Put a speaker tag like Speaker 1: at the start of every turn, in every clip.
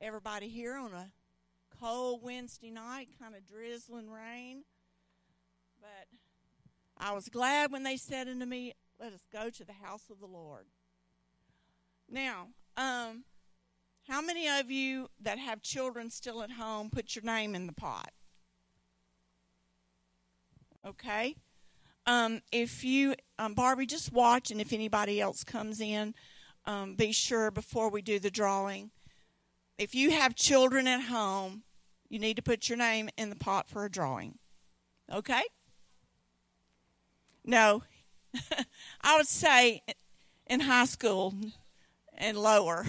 Speaker 1: everybody here on a cold Wednesday night, kind of drizzling rain. But I was glad when they said unto me, Let us go to the house of the Lord. Now, um, how many of you that have children still at home put your name in the pot? Okay. Um, if you, um, Barbie, just watch, and if anybody else comes in, um, be sure before we do the drawing. If you have children at home, you need to put your name in the pot for a drawing. Okay? No. I would say in high school and lower.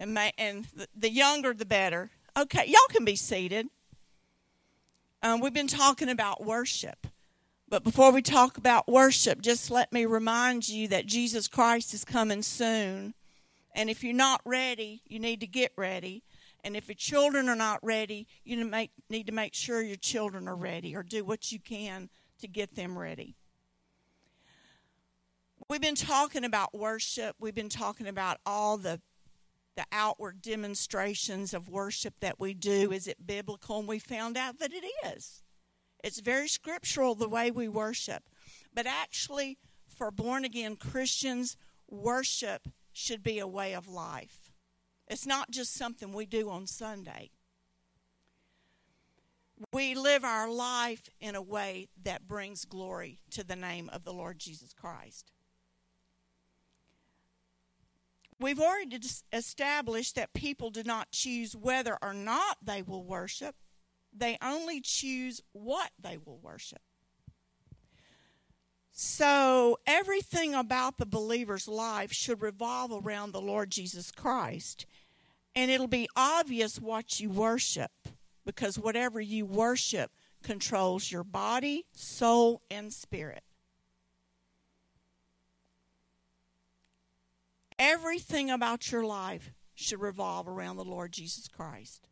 Speaker 1: And, may, and the younger, the better. Okay, y'all can be seated. Um, we've been talking about worship. But before we talk about worship, just let me remind you that Jesus Christ is coming soon. And if you're not ready, you need to get ready. And if your children are not ready, you need to make sure your children are ready or do what you can to get them ready. We've been talking about worship. We've been talking about all the the outward demonstrations of worship that we do. Is it biblical? And we found out that it is. It's very scriptural the way we worship. But actually, for born again Christians, worship should be a way of life. It's not just something we do on Sunday. We live our life in a way that brings glory to the name of the Lord Jesus Christ. We've already established that people do not choose whether or not they will worship, they only choose what they will worship. So, everything about the believer's life should revolve around the Lord Jesus Christ. And it'll be obvious what you worship because whatever you worship controls your body, soul, and spirit. Everything about your life should revolve around the Lord Jesus Christ.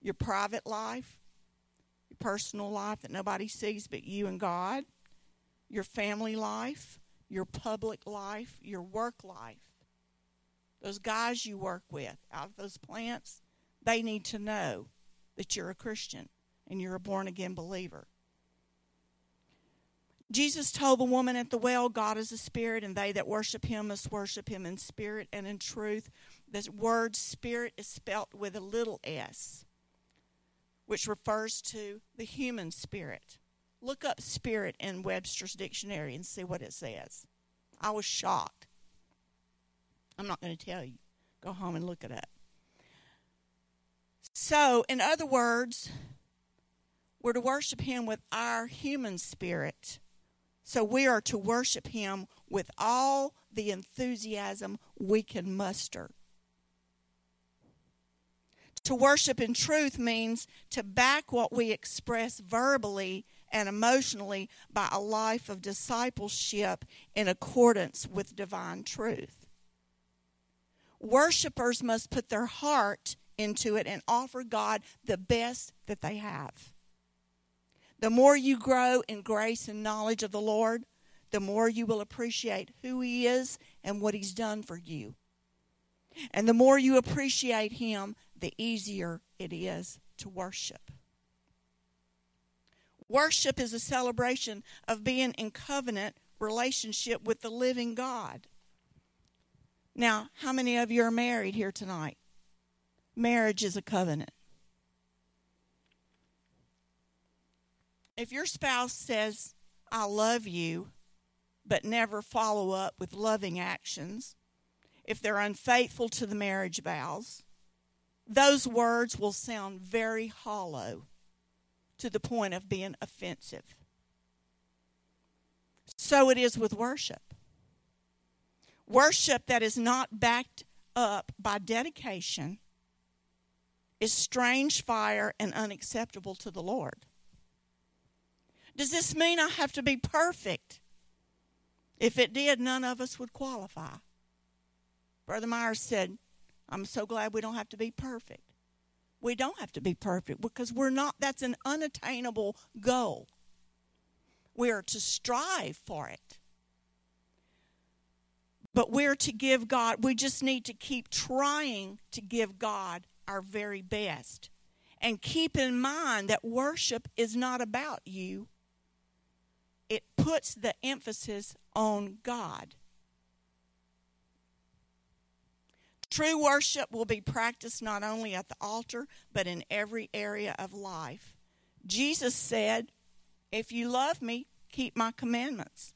Speaker 1: Your private life, your personal life that nobody sees but you and God, your family life, your public life, your work life. Those guys you work with out of those plants, they need to know that you're a Christian and you're a born again believer. Jesus told the woman at the well, God is a spirit, and they that worship him must worship him in spirit and in truth. The word spirit is spelt with a little s, which refers to the human spirit. Look up spirit in Webster's dictionary and see what it says. I was shocked. I'm not going to tell you. Go home and look it up. So, in other words, we're to worship him with our human spirit so we are to worship Him with all the enthusiasm we can muster. To worship in truth means to back what we express verbally and emotionally by a life of discipleship in accordance with divine truth. Worshippers must put their heart into it and offer God the best that they have. The more you grow in grace and knowledge of the Lord, the more you will appreciate who He is and what He's done for you. And the more you appreciate Him, the easier it is to worship. Worship is a celebration of being in covenant relationship with the living God. Now, how many of you are married here tonight? Marriage is a covenant. If your spouse says, I love you, but never follow up with loving actions, if they're unfaithful to the marriage vows, those words will sound very hollow to the point of being offensive. So it is with worship. Worship that is not backed up by dedication is strange fire and unacceptable to the Lord. Does this mean I have to be perfect? If it did, none of us would qualify. Brother Myers said, I'm so glad we don't have to be perfect. We don't have to be perfect because we're not, that's an unattainable goal. We are to strive for it. But we're to give God, we just need to keep trying to give God our very best. And keep in mind that worship is not about you, it puts the emphasis on God. True worship will be practiced not only at the altar, but in every area of life. Jesus said, If you love me, keep my commandments.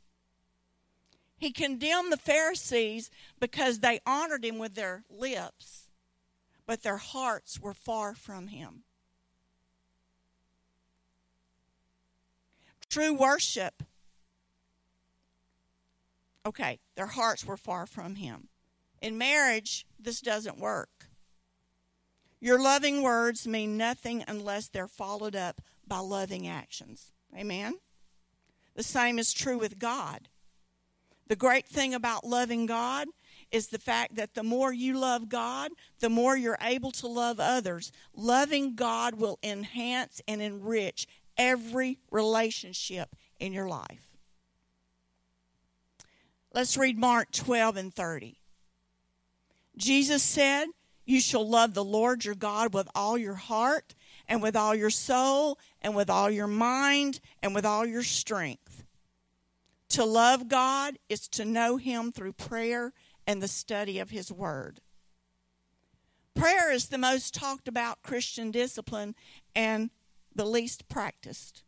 Speaker 1: He condemned the Pharisees because they honored him with their lips, but their hearts were far from him. True worship, okay, their hearts were far from him. In marriage, this doesn't work. Your loving words mean nothing unless they're followed up by loving actions. Amen? The same is true with God. The great thing about loving God is the fact that the more you love God, the more you're able to love others. Loving God will enhance and enrich every relationship in your life. Let's read Mark 12 and 30. Jesus said, You shall love the Lord your God with all your heart, and with all your soul, and with all your mind, and with all your strength. To love God is to know Him through prayer and the study of His Word. Prayer is the most talked about Christian discipline and the least practiced.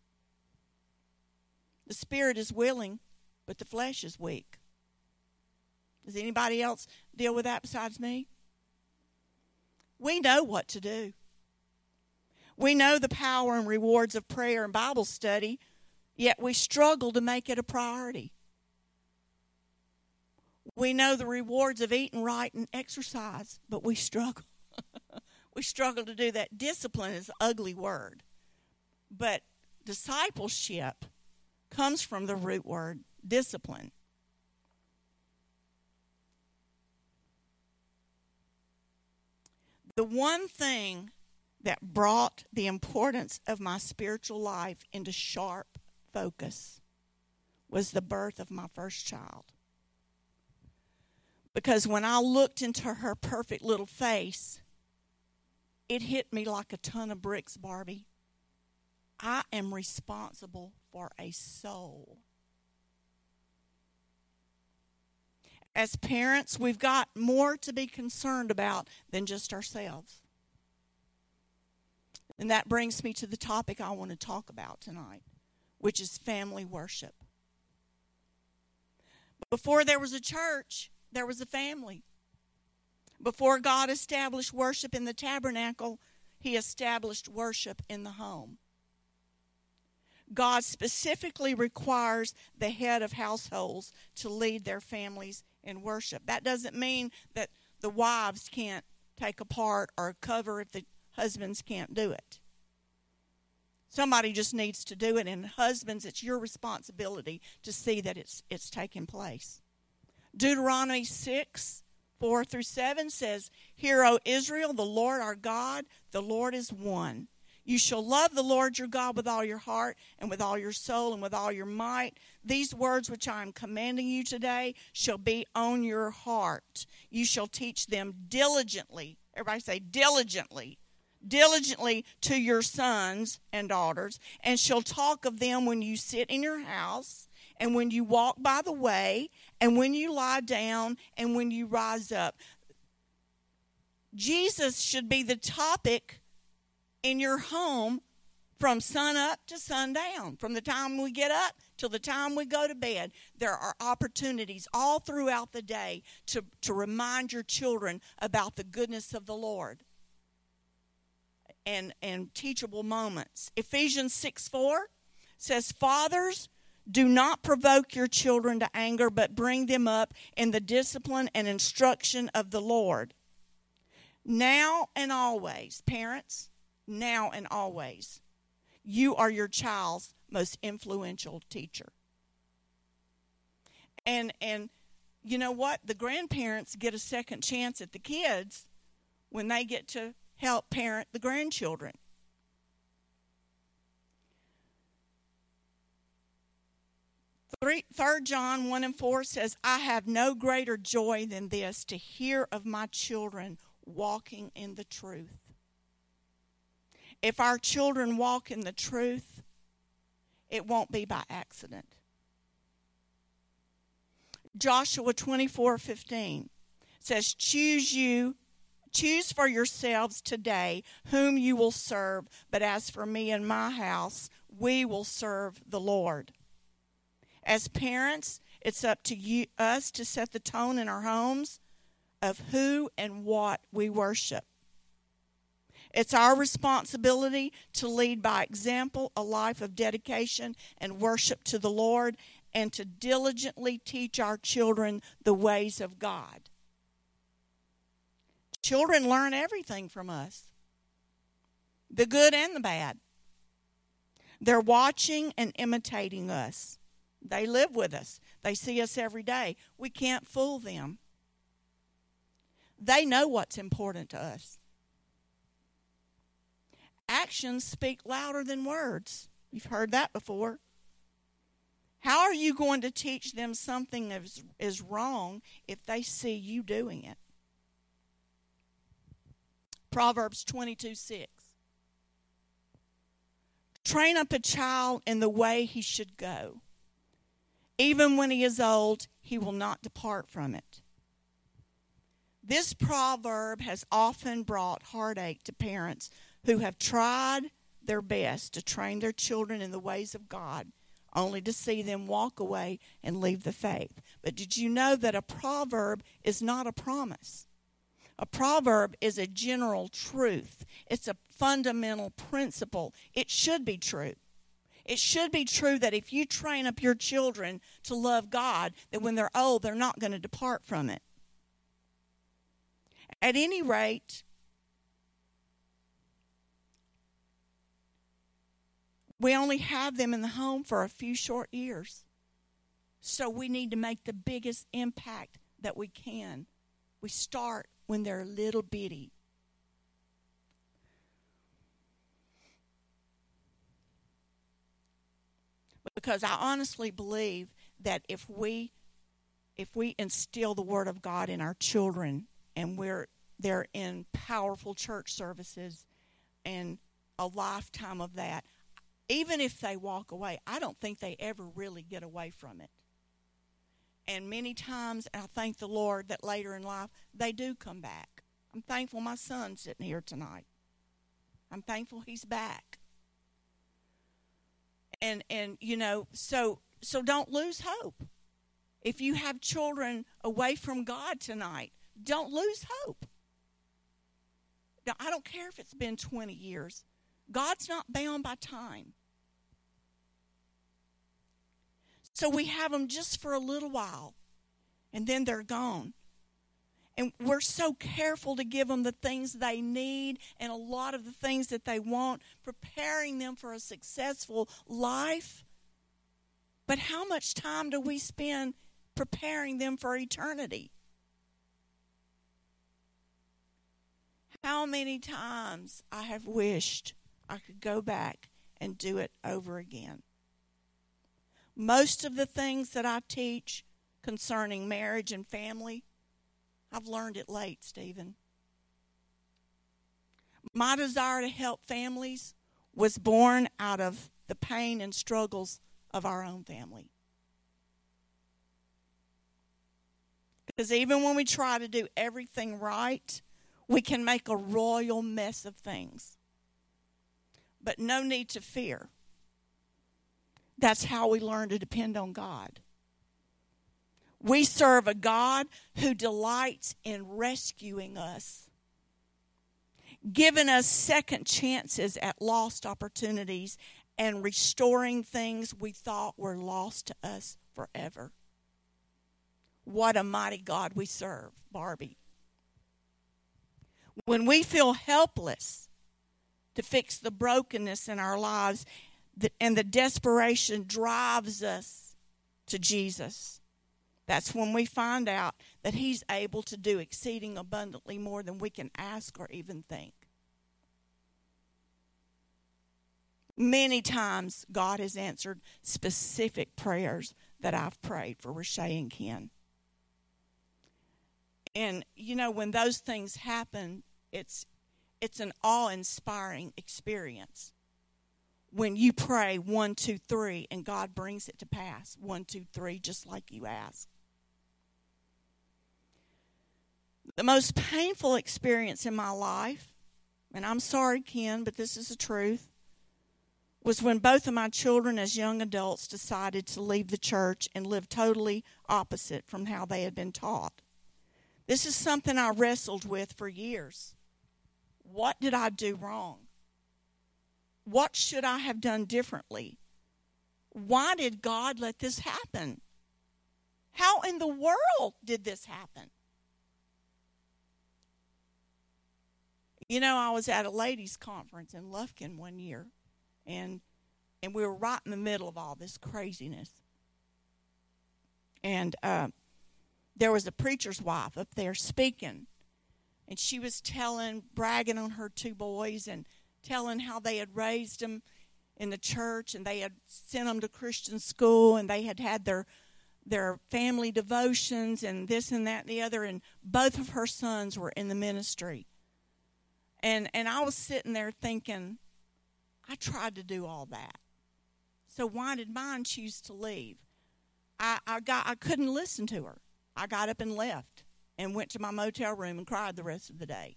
Speaker 1: The spirit is willing, but the flesh is weak. Does anybody else deal with that besides me? We know what to do. We know the power and rewards of prayer and Bible study, yet we struggle to make it a priority. We know the rewards of eating right and exercise, but we struggle. we struggle to do that. Discipline is an ugly word, but discipleship comes from the root word discipline. The one thing that brought the importance of my spiritual life into sharp focus was the birth of my first child. Because when I looked into her perfect little face, it hit me like a ton of bricks, Barbie. I am responsible for a soul. As parents, we've got more to be concerned about than just ourselves. And that brings me to the topic I want to talk about tonight, which is family worship. Before there was a church, there was a family. Before God established worship in the tabernacle, He established worship in the home. God specifically requires the head of households to lead their families in worship. That doesn't mean that the wives can't take a part or cover if the husbands can't do it. Somebody just needs to do it, and husbands, it's your responsibility to see that it's it's taking place. Deuteronomy six. 4 through 7 says, Hear, O Israel, the Lord our God, the Lord is one. You shall love the Lord your God with all your heart and with all your soul and with all your might. These words which I am commanding you today shall be on your heart. You shall teach them diligently. Everybody say diligently. Diligently to your sons and daughters, and shall talk of them when you sit in your house, and when you walk by the way, and when you lie down, and when you rise up. Jesus should be the topic in your home from sun up to sundown, from the time we get up till the time we go to bed. There are opportunities all throughout the day to, to remind your children about the goodness of the Lord and, and teachable moments. Ephesians 6 4 says, Fathers, do not provoke your children to anger, but bring them up in the discipline and instruction of the Lord. Now and always, parents, now and always. You are your child's most influential teacher. And and you know what? The grandparents get a second chance at the kids when they get to help parent the grandchildren. 3 John 1 and 4 says, I have no greater joy than this to hear of my children walking in the truth. If our children walk in the truth, it won't be by accident. Joshua 24 15 says, Choose you, choose for yourselves today whom you will serve, but as for me and my house, we will serve the Lord. As parents, it's up to you, us to set the tone in our homes of who and what we worship. It's our responsibility to lead by example a life of dedication and worship to the Lord and to diligently teach our children the ways of God. Children learn everything from us the good and the bad. They're watching and imitating us. They live with us, they see us every day. We can't fool them. They know what's important to us. Actions speak louder than words. You've heard that before. How are you going to teach them something is, is wrong if they see you doing it? Proverbs 22 6. Train up a child in the way he should go. Even when he is old, he will not depart from it. This proverb has often brought heartache to parents who have tried their best to train their children in the ways of God only to see them walk away and leave the faith. But did you know that a proverb is not a promise? A proverb is a general truth, it's a fundamental principle. It should be true. It should be true that if you train up your children to love God, that when they're old, they're not going to depart from it. At any rate, We only have them in the home for a few short years. So we need to make the biggest impact that we can. We start when they're a little bitty. Because I honestly believe that if we if we instill the word of God in our children and we're they're in powerful church services and a lifetime of that, even if they walk away, I don't think they ever really get away from it. And many times, I thank the Lord that later in life, they do come back. I'm thankful my son's sitting here tonight. I'm thankful he's back. And and you know, so so don't lose hope. If you have children away from God tonight, don't lose hope. Now, I don't care if it's been 20 years. God's not bound by time. So we have them just for a little while, and then they're gone. And we're so careful to give them the things they need and a lot of the things that they want, preparing them for a successful life. But how much time do we spend preparing them for eternity? How many times I have wished I could go back and do it over again. Most of the things that I teach concerning marriage and family, I've learned it late, Stephen. My desire to help families was born out of the pain and struggles of our own family. Because even when we try to do everything right, we can make a royal mess of things. But no need to fear. That's how we learn to depend on God. We serve a God who delights in rescuing us, giving us second chances at lost opportunities, and restoring things we thought were lost to us forever. What a mighty God we serve, Barbie. When we feel helpless to fix the brokenness in our lives, and the desperation drives us to Jesus. That's when we find out that He's able to do exceeding abundantly more than we can ask or even think. Many times, God has answered specific prayers that I've prayed for Rashay and Ken. And you know, when those things happen, it's it's an awe-inspiring experience. When you pray one, two, three, and God brings it to pass. One, two, three, just like you asked. The most painful experience in my life, and I'm sorry, Ken, but this is the truth, was when both of my children, as young adults, decided to leave the church and live totally opposite from how they had been taught. This is something I wrestled with for years. What did I do wrong? What should I have done differently? Why did God let this happen? How in the world did this happen? You know, I was at a ladies' conference in Lufkin one year, and and we were right in the middle of all this craziness. And uh, there was a preacher's wife up there speaking, and she was telling, bragging on her two boys, and telling how they had raised them in the church, and they had sent them to Christian school, and they had had their their family devotions, and this and that and the other, and both of her sons were in the ministry. And and I was sitting there thinking, I tried to do all that. So why did mine choose to leave? I, I got I couldn't listen to her. I got up and left and went to my motel room and cried the rest of the day.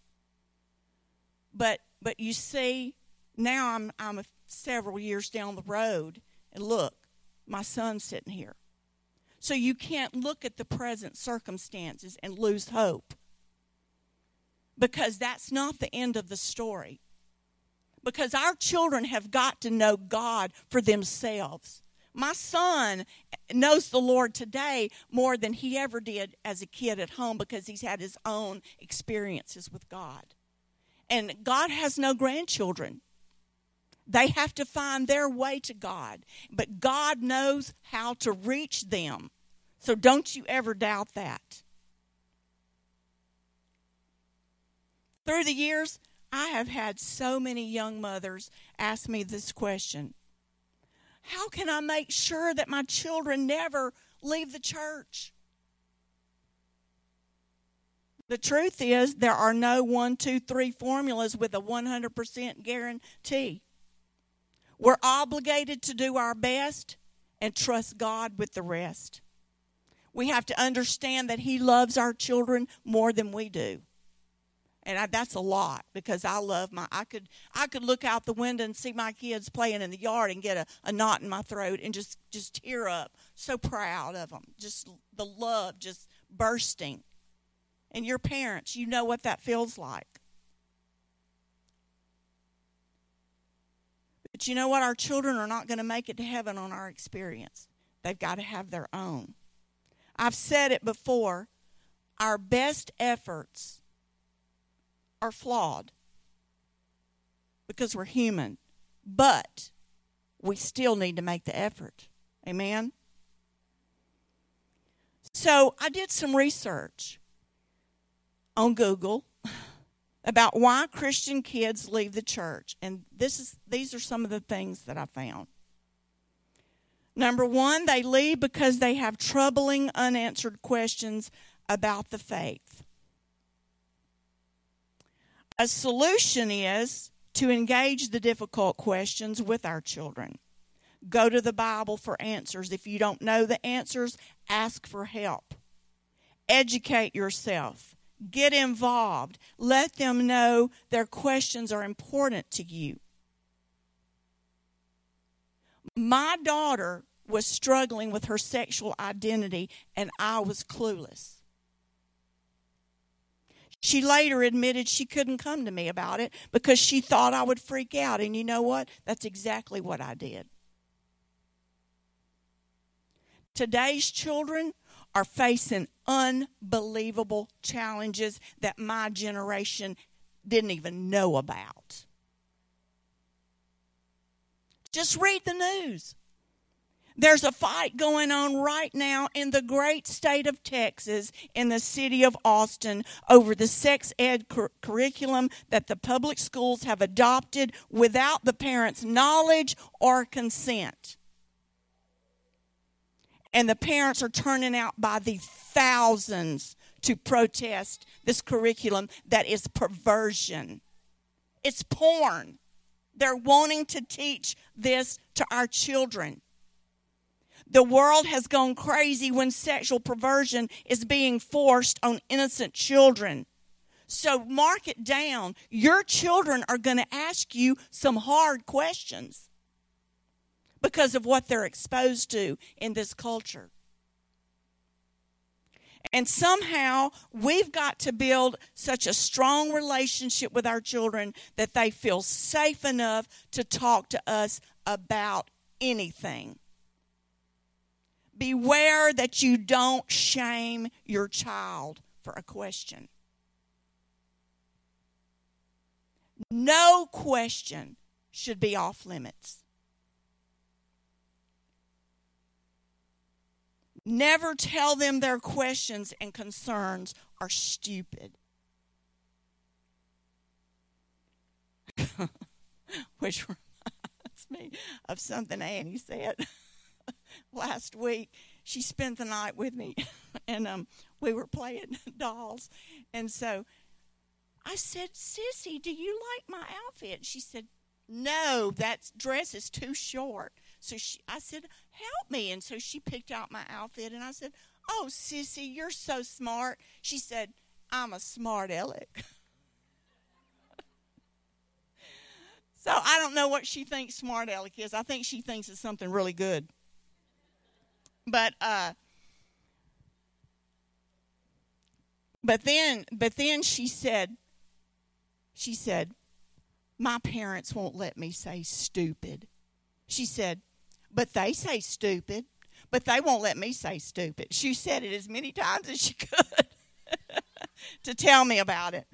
Speaker 1: But but you see, now I'm I'm several years down the road, and look, my son's sitting here. So you can't look at the present circumstances and lose hope. Because that's not the end of the story because our children have got to know God for themselves. My son knows the Lord today more than he ever did as a kid at home because he's had his own experiences with God. And God has no grandchildren. They have to find their way to God. But God knows how to reach them. So don't you ever doubt that. Through the years, I have had so many young mothers ask me this question How can I make sure that my children never leave the church? The truth is, there are no one, two, three formulas with a 100% guarantee. We're obligated to do our best and trust God with the rest. We have to understand that He loves our children more than we do and I, that's a lot because I love my. I could I could look out the window and see my kids playing in the yard and get a, a knot in my throat and just just tear up. So proud of them. Just the love just bursting. And your parents, you know what that feels like. But you know what? Our children are not going to make it to heaven on our experience. They've got to have their own. I've said it before. Our best efforts are flawed because we're human, but we still need to make the effort. Amen? So I did some research on Google about why Christian kids leave the church. And this is these are some of the things that I found. Number 1, they leave because they have troubling unanswered questions about the faith. A solution is to engage the difficult questions with our children. Go to the Bible for answers. If you don't know the answers, ask for help. Educate yourself. Get involved. Let them know their questions are important to you. My daughter was struggling with her sexual identity, and I was clueless. She later admitted she couldn't come to me about it because she thought I would freak out. And you know what? That's exactly what I did. Today's children are facing unbelievable challenges that my generation didn't even know about. Just read the news. There's a fight going on right now in the great state of Texas, in the city of Austin, over the sex ed cur- curriculum that the public schools have adopted without the parents' knowledge or consent. And the parents are turning out by the thousands to protest this curriculum that is perversion. It's porn. They're wanting to teach this to our children. The world has gone crazy when sexual perversion is being forced on innocent children. So mark it down. Your children are going to ask you some hard questions because of what they're exposed to in this culture. And somehow we've got to build such a strong relationship with our children that they feel safe enough to talk to us about anything. Beware that you don't shame your child for a question. No question should be off limits. Never tell them their questions and concerns are stupid. Which reminds me of something Annie said last week. She spent the night with me, and um, we were playing dolls. And so I said, Sissy, do you like my outfit? She said, No, that dress is too short. So she, I said, Help me. And so she picked out my outfit, and I said, Oh, Sissy, you're so smart. She said, I'm a smart aleck. so I don't know what she thinks smart aleck is. I think she thinks it's something really good. But uh, but then but then she said she said, My parents won't let me say stupid. She said, But they say stupid, but they won't let me say stupid. She said it as many times as she could to tell me about it.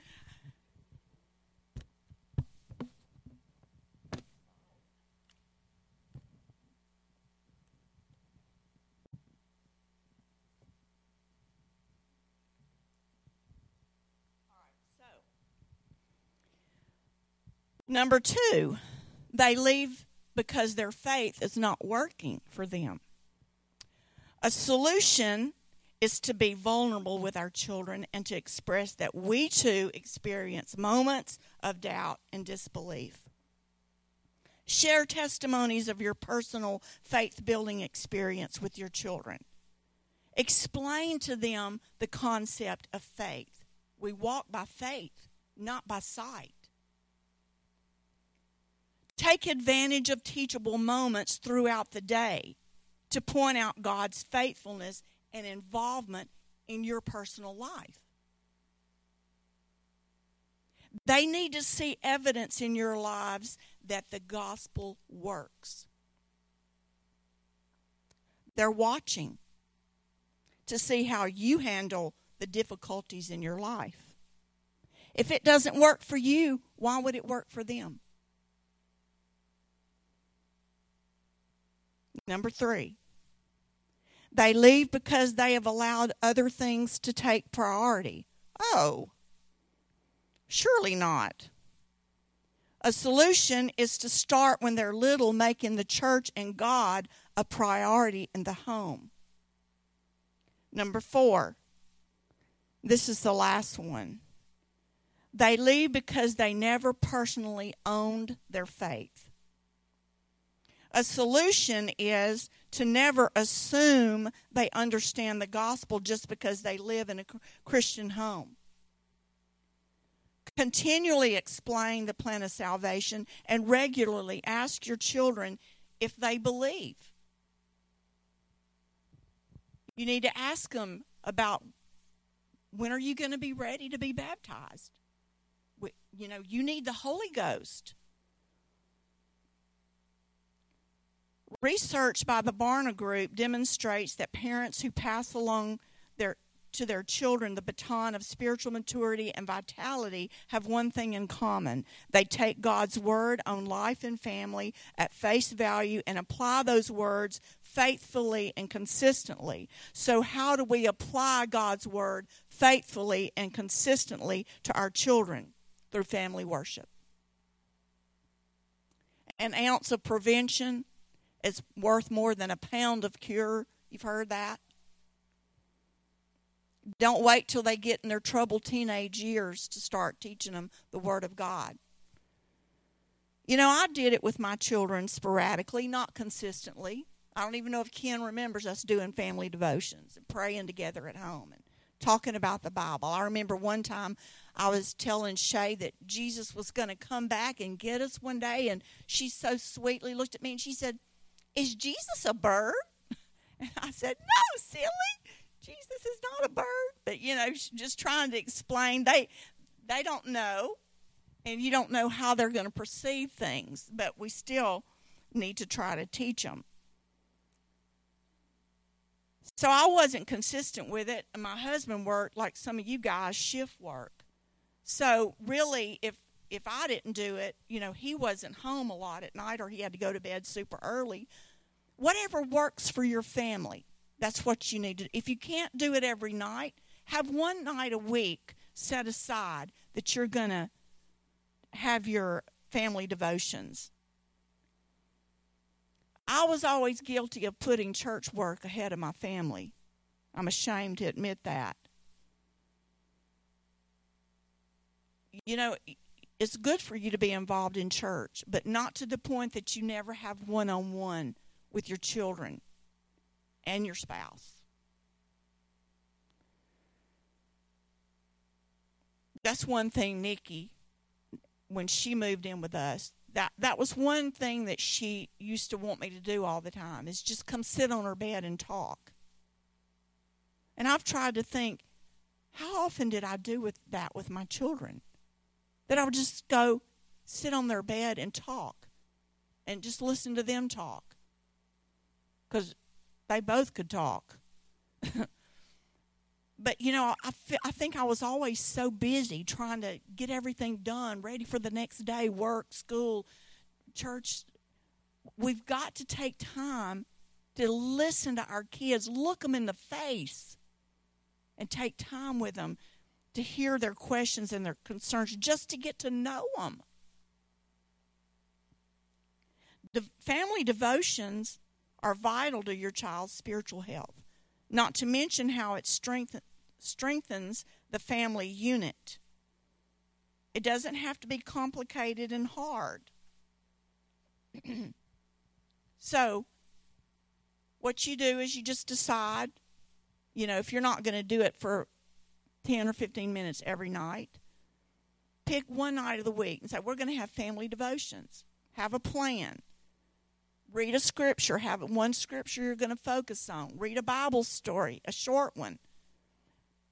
Speaker 1: Number two, they leave because their faith is not working for them. A solution is to be vulnerable with our children and to express that we too experience moments of doubt and disbelief. Share testimonies of your personal faith building experience with your children. Explain to them the concept of faith. We walk by faith, not by sight. Take advantage of teachable moments throughout the day to point out God's faithfulness and involvement in your personal life. They need to see evidence in your lives that the gospel works. They're watching to see how you handle the difficulties in your life. If it doesn't work for you, why would it work for them? Number three, they leave because they have allowed other things to take priority. Oh, surely not. A solution is to start when they're little, making the church and God a priority in the home. Number four, this is the last one. They leave because they never personally owned their faith. A solution is to never assume they understand the gospel just because they live in a Christian home. Continually explain the plan of salvation and regularly ask your children if they believe. You need to ask them about when are you going to be ready to be baptized? You know, you need the Holy Ghost. Research by the Barna Group demonstrates that parents who pass along their to their children the baton of spiritual maturity and vitality have one thing in common. They take God's word on life and family at face value and apply those words faithfully and consistently. So, how do we apply God's word faithfully and consistently to our children? Through family worship. An ounce of prevention is worth more than a pound of cure. You've heard that? Don't wait till they get in their troubled teenage years to start teaching them the Word of God. You know, I did it with my children sporadically, not consistently. I don't even know if Ken remembers us doing family devotions and praying together at home and talking about the Bible. I remember one time I was telling Shay that Jesus was going to come back and get us one day, and she so sweetly looked at me and she said, Is Jesus a bird? And I said, No, silly. Jesus is not a bird. But, you know, just trying to explain. They, they don't know, and you don't know how they're going to perceive things, but we still need to try to teach them. So I wasn't consistent with it, and my husband worked like some of you guys shift work. So really, if if I didn't do it, you know, he wasn't home a lot at night, or he had to go to bed super early. Whatever works for your family, that's what you need to. Do. If you can't do it every night, have one night a week set aside that you're gonna have your family devotions. I was always guilty of putting church work ahead of my family. I'm ashamed to admit that. You know, it's good for you to be involved in church, but not to the point that you never have one on one with your children and your spouse. That's one thing Nikki, when she moved in with us, that that was one thing that she used to want me to do all the time is just come sit on her bed and talk. And I've tried to think, how often did I do with that with my children? That I would just go sit on their bed and talk and just listen to them talk. Because they both could talk. but you know, I, I think I was always so busy trying to get everything done, ready for the next day, work, school, church. We've got to take time to listen to our kids, look them in the face, and take time with them to hear their questions and their concerns, just to get to know them. The family devotions are vital to your child's spiritual health not to mention how it strengthen, strengthens the family unit. It doesn't have to be complicated and hard. so, what you do is you just decide, you know, if you're not going to do it for 10 or 15 minutes every night, pick one night of the week and say, we're going to have family devotions. Have a plan. Read a scripture. Have one scripture you're going to focus on. Read a Bible story, a short one.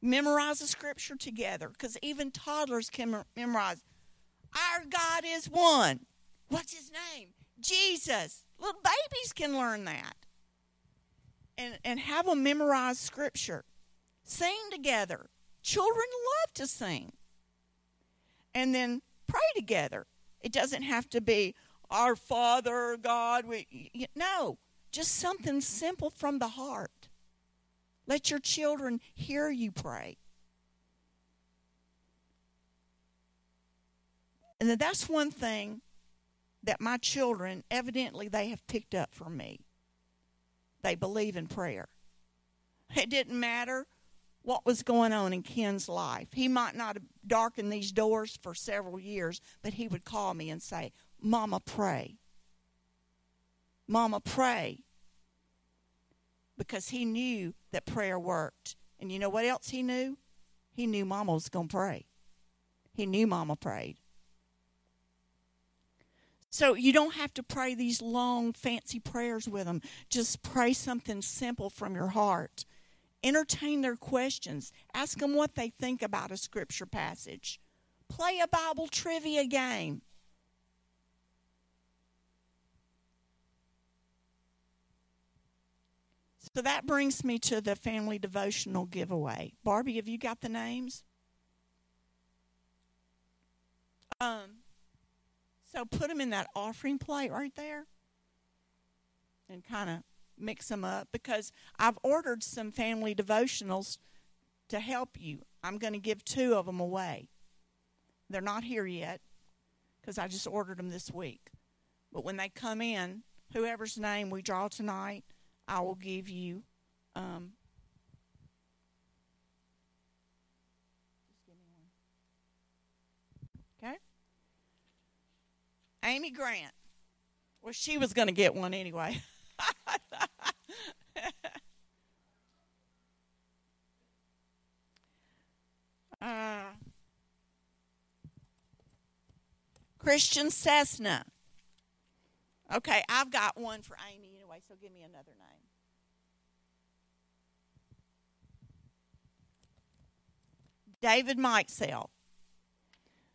Speaker 1: Memorize a scripture together because even toddlers can memorize. Our God is one. What's his name? Jesus. Little babies can learn that. And, and have them memorize scripture. Sing together. Children love to sing. And then pray together. It doesn't have to be, our Father God. We, no, just something simple from the heart. Let your children hear you pray. And that's one thing that my children, evidently, they have picked up from me. They believe in prayer. It didn't matter what was going on in Ken's life. He might not have darkened these doors for several years, but he would call me and say, Mama, pray. Mama, pray. Because he knew that prayer worked. And you know what else he knew? He knew Mama was going to pray. He knew Mama prayed. So you don't have to pray these long, fancy prayers with them. Just pray something simple from your heart. Entertain their questions. Ask them what they think about a scripture passage. Play a Bible trivia game. So that brings me to the family devotional giveaway. Barbie, have you got the names? Um, so put them in that offering plate right there and kind of mix them up because I've ordered some family devotionals to help you. I'm going to give two of them away. They're not here yet because I just ordered them this week. But when they come in, whoever's name we draw tonight, I will give you Um, okay. Amy Grant. Well, she was going to get one anyway. Christian Cessna. Okay, I've got one for Amy anyway, so give me another name. David Mikesell.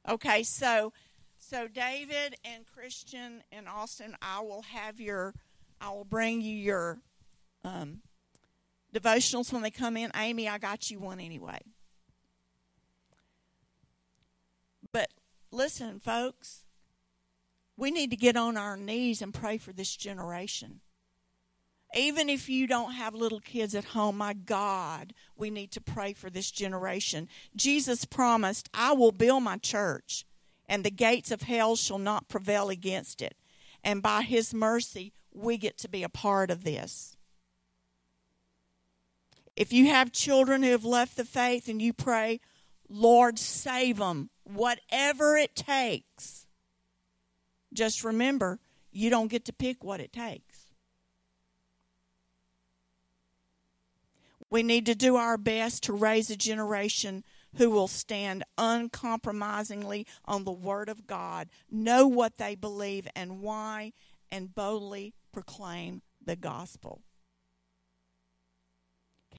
Speaker 1: Okay, so so David and Christian and Austin, I will have your, I will bring you your um, devotionals when they come in. Amy, I got you one anyway. But listen, folks, we need to get on our knees and pray for this generation. Even if you don't have little kids at home, my God, we need to pray for this generation. Jesus promised, I will build my church, and the gates of hell shall not prevail against it. And by his mercy, we get to be a part of this. If you have children who have left the faith and you pray, Lord, save them, whatever it takes, just remember you don't get to pick what it takes. We need to do our best to raise a generation who will stand uncompromisingly on the Word of God, know what they believe and why, and boldly proclaim the gospel.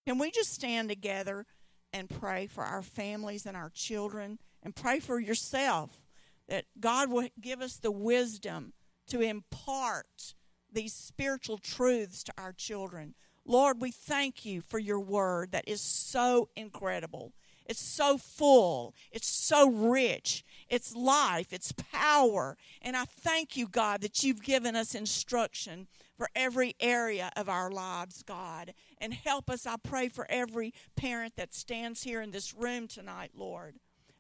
Speaker 1: Can we just stand together and pray for our families and our children and pray for yourself that God will give us the wisdom to impart these spiritual truths to our children? Lord, we thank you for your word that is so incredible. It's so full. It's so rich. It's life. It's power. And I thank you, God, that you've given us instruction for every area of our lives, God. And help us, I pray, for every parent that stands here in this room tonight, Lord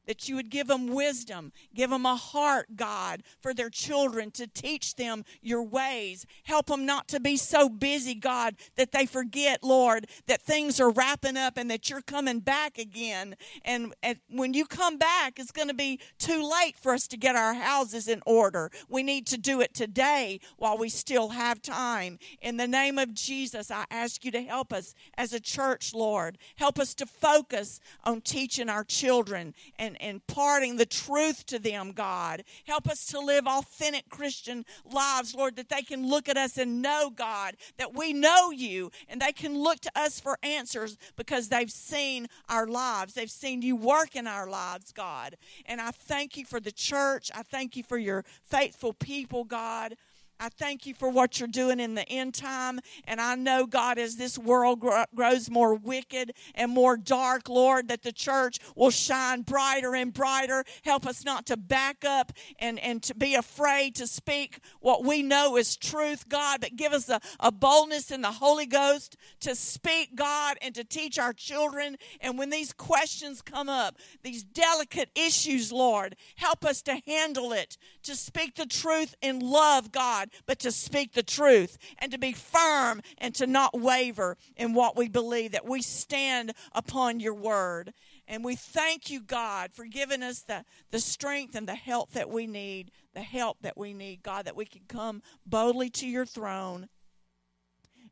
Speaker 1: that you would give them wisdom, give them a heart, God, for their children to teach them your ways. Help them not to be so busy, God, that they forget, Lord, that things are wrapping up and that you're coming back again. And, and when you come back, it's going to be too late for us to get our houses in order. We need to do it today while we still have time. In the name of Jesus, I ask you to help us as a church, Lord. Help us to focus on teaching our children and imparting the truth to them, God. Help us to live authentic Christian lives, Lord, that they can look at us and know, God, that we know you and they can look to us for answers because they've seen our lives. They've seen you work in our lives, God. And I thank you for the church. I thank you for your faithful people, God. I thank you for what you're doing in the end time. And I know, God, as this world grows more wicked and more dark, Lord, that the church will shine brighter and brighter. Help us not to back up and, and to be afraid to speak what we know is truth, God, but give us a, a boldness in the Holy Ghost to speak, God, and to teach our children. And when these questions come up, these delicate issues, Lord, help us to handle it, to speak the truth in love, God God, but to speak the truth and to be firm and to not waver in what we believe, that we stand upon your word. And we thank you, God, for giving us the, the strength and the help that we need, the help that we need, God, that we can come boldly to your throne.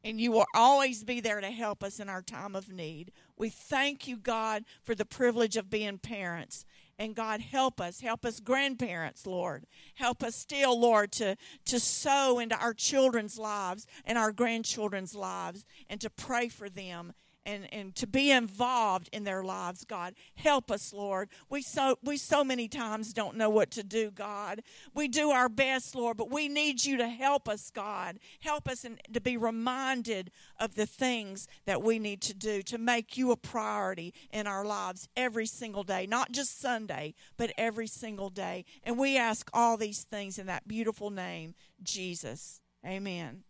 Speaker 1: And you will always be there to help us in our time of need. We thank you, God, for the privilege of being parents. And God, help us. Help us, grandparents, Lord. Help us still, Lord, to, to sow into our children's lives and our grandchildren's lives and to pray for them and, and to be involved in their lives, God. Help us, Lord. We so we so many times don't know what to do, God. We do our best, Lord, but we need you to help us, God. Help us in, to be reminded of the things that we need to do to make you a priority in our lives every single day, not just Sunday, but every single day. And we ask all these things in that beautiful name, Jesus. Amen.